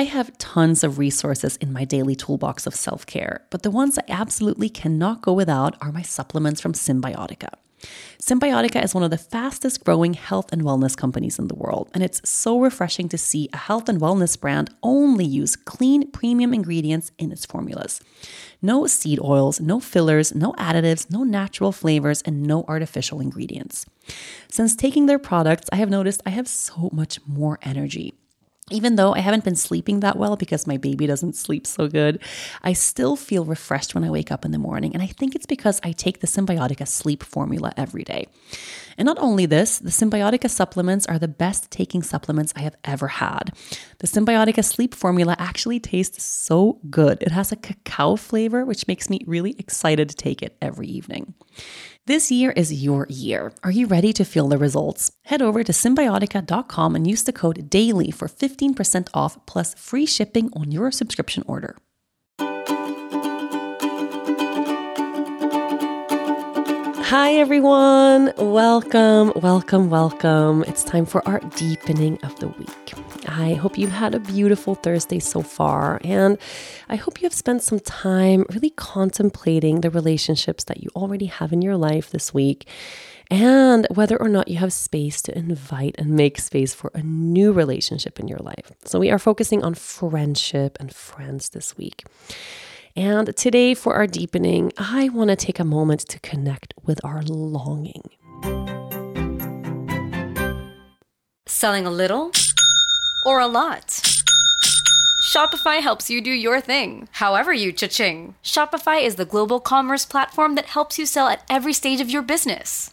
I have tons of resources in my daily toolbox of self care, but the ones I absolutely cannot go without are my supplements from Cymbiotika. Cymbiotika is one of the fastest growing health and wellness companies in the world, and it's so refreshing to see a health and wellness brand only use clean, premium ingredients in its formulas. No seed oils, no fillers, no additives, no natural flavors, and no artificial ingredients. Since taking their products, I have noticed I have so much more energy. Even though I haven't been sleeping that well because my baby doesn't sleep so good, I still feel refreshed when I wake up in the morning. And I think it's because I take the Cymbiotika sleep formula every day. And not only this, the Cymbiotika supplements are the best taking supplements I have ever had. The Cymbiotika sleep formula actually tastes so good. It has a cacao flavor, which makes me really excited to take it every evening. This year is your year. Are you ready to feel the results? Head over to cymbiotika.com and use the code DAILY for 15% off plus free shipping on your subscription order. Hi, everyone. Welcome, welcome, welcome. It's time for our deepening of the week. I hope you've had a beautiful Thursday so far, and I hope you have spent some time really contemplating the relationships that you already have in your life this week and whether or not you have space to invite and make space for a new relationship in your life. So, we are focusing on friendship and friends this week. And today, for our deepening, I want to take a moment to connect with our longing. Selling a little or a lot? Shopify helps you do your thing, however you cha-ching. Shopify is the global commerce platform that helps you sell at every stage of your business.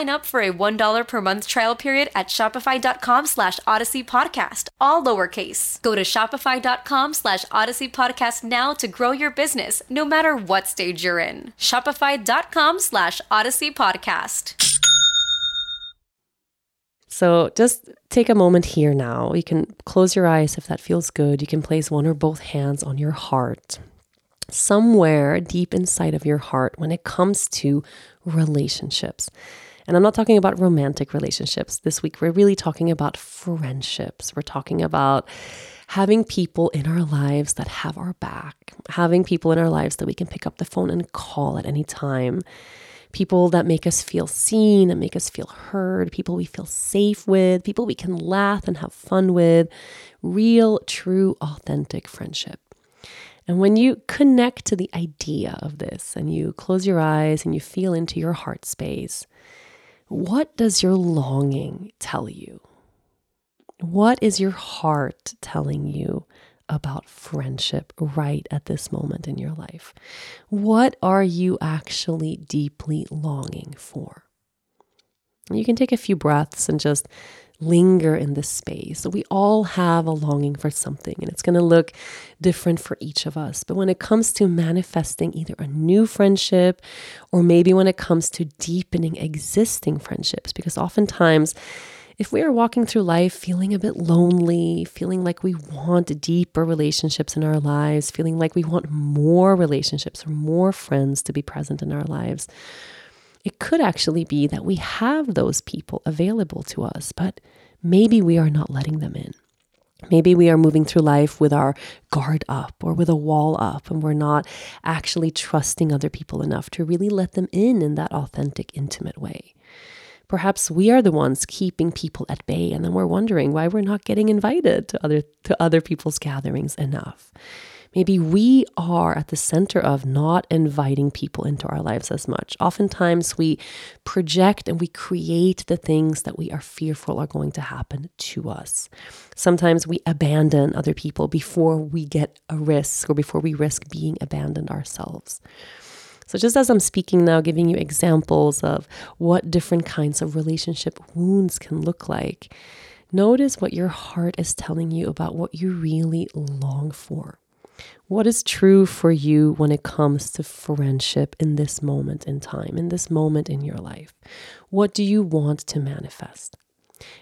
up for a $1 per month trial period at shopify.com slash odyssey podcast, all lowercase. Go to shopify.com slash odyssey podcast now to grow your business, no matter what stage you're in. Shopify.com slash odyssey podcast. So just take a moment here now. You can close your eyes if that feels good. You can place one or both hands on your heart. Somewhere deep inside of your heart, when it comes to relationships, and I'm not talking about romantic relationships. This week, we're really talking about friendships. We're talking about having people in our lives that have our back, having people in our lives that we can pick up the phone and call at any time, people that make us feel seen and make us feel heard, people we feel safe with, people we can laugh and have fun with, real, true, authentic friendship. And when you connect to the idea of this and you close your eyes and you feel into your heart space, what does your longing tell you? What is your heart telling you about friendship right at this moment in your life? What are you actually deeply longing for? You can take a few breaths and just linger in this space. We all have a longing for something, and it's going to look different for each of us. But when it comes to manifesting either a new friendship or maybe when it comes to deepening existing friendships, because oftentimes, if we are walking through life feeling a bit lonely, feeling like we want deeper relationships in our lives, feeling like we want more relationships or more friends to be present in our lives, it could actually be that we have those people available to us, but maybe we are not letting them in. Maybe we are moving through life with our guard up or with a wall up, and we're not actually trusting other people enough to really let them in in that authentic, intimate way. Perhaps we are the ones keeping people at bay, and then we're wondering why we're not getting invited to other, to other people's gatherings enough. Maybe we are at the center of not inviting people into our lives as much. Oftentimes, we project and we create the things that we are fearful are going to happen to us. Sometimes we abandon other people before we get a risk or before we risk being abandoned ourselves. So, just as I'm speaking now, giving you examples of what different kinds of relationship wounds can look like, notice what your heart is telling you about what you really long for. What is true for you when it comes to friendship in this moment in time, in this moment in your life? What do you want to manifest?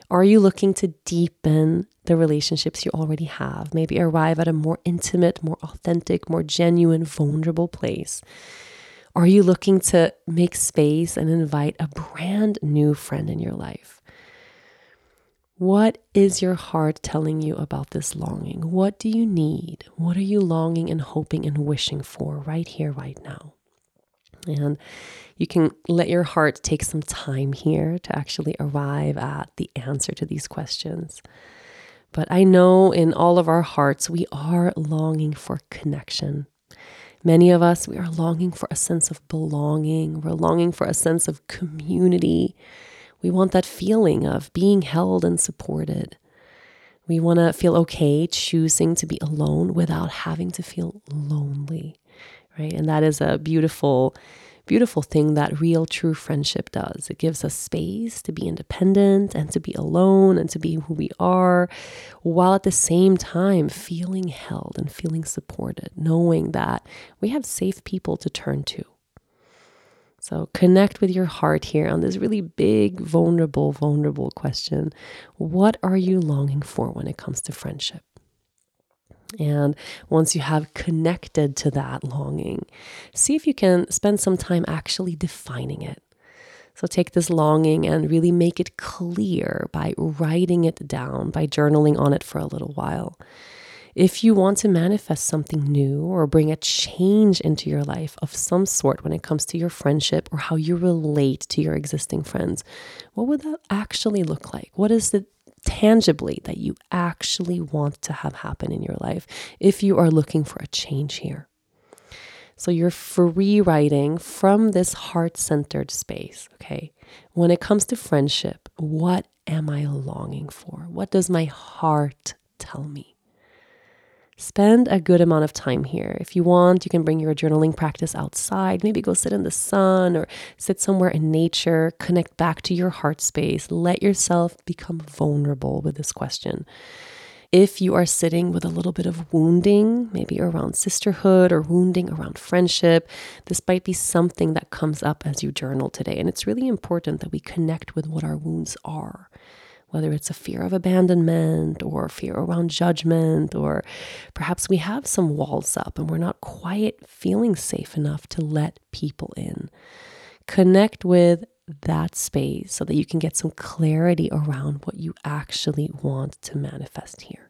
Are you looking to deepen the relationships you already have? Maybe arrive at a more intimate, more authentic, more genuine, vulnerable place? Are you looking to make space and invite a brand new friend in your life? What is your heart telling you about this longing? What do you need? What are you longing and hoping and wishing for right here, right now? And you can let your heart take some time here to actually arrive at the answer to these questions. But I know in all of our hearts, we are longing for connection. Many of us, we are longing for a sense of belonging. We're longing for a sense of community. We want that feeling of being held and supported. We want to feel okay choosing to be alone without having to feel lonely, right? And that is a beautiful beautiful thing that real true friendship does. It gives us space to be independent and to be alone and to be who we are, while at the same time feeling held and feeling supported, knowing that we have safe people to turn to. So connect with your heart here on this really big, vulnerable, vulnerable question. What are you longing for when it comes to friendship? And once you have connected to that longing, see if you can spend some time actually defining it. So take this longing and really make it clear by writing it down, by journaling on it for a little while. If you want to manifest something new or bring a change into your life of some sort when it comes to your friendship or how you relate to your existing friends, what would that actually look like? What is the tangibly that you actually want to have happen in your life if you are looking for a change here. So you're free writing from this heart centered space, okay? When it comes to friendship, what am I longing for? What does my heart tell me? Spend a good amount of time here. If you want, you can bring your journaling practice outside, maybe go sit in the sun or sit somewhere in nature, connect back to your heart space, let yourself become vulnerable with this question. If you are sitting with a little bit of wounding, maybe around sisterhood or wounding around friendship, this might be something that comes up as you journal today. And it's really important that we connect with what our wounds are whether it's a fear of abandonment or fear around judgment, or perhaps we have some walls up and we're not quite feeling safe enough to let people in. Connect with that space so that you can get some clarity around what you actually want to manifest here.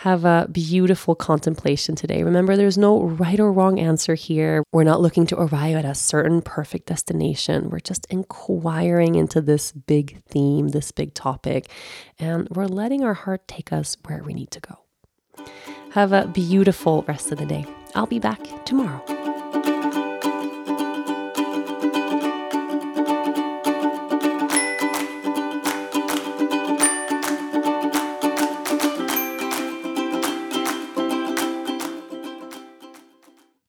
Have a beautiful contemplation today. Remember, there's no right or wrong answer here. We're not looking to arrive at a certain perfect destination. We're just inquiring into this big theme, this big topic, and we're letting our heart take us where we need to go. Have a beautiful rest of the day. I'll be back tomorrow.